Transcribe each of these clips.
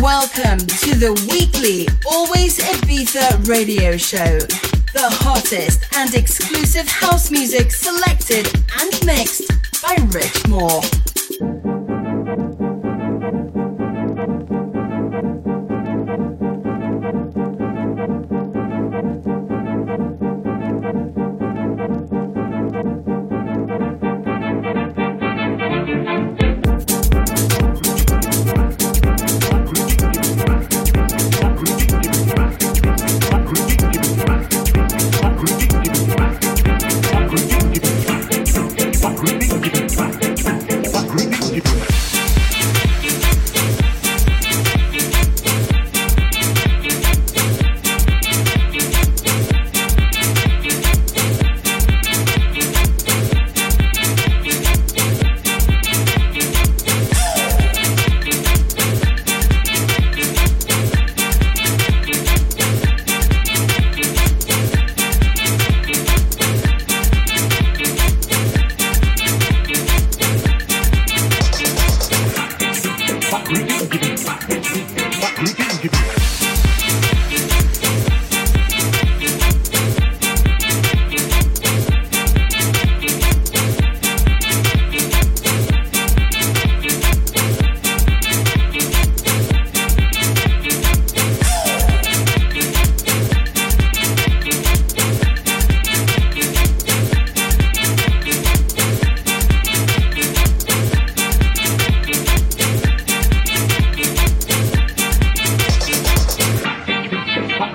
Welcome to the weekly Always Ibiza radio show. The hottest and exclusive house music selected and mixed by Rich Moore.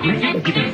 Thank you.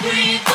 But I've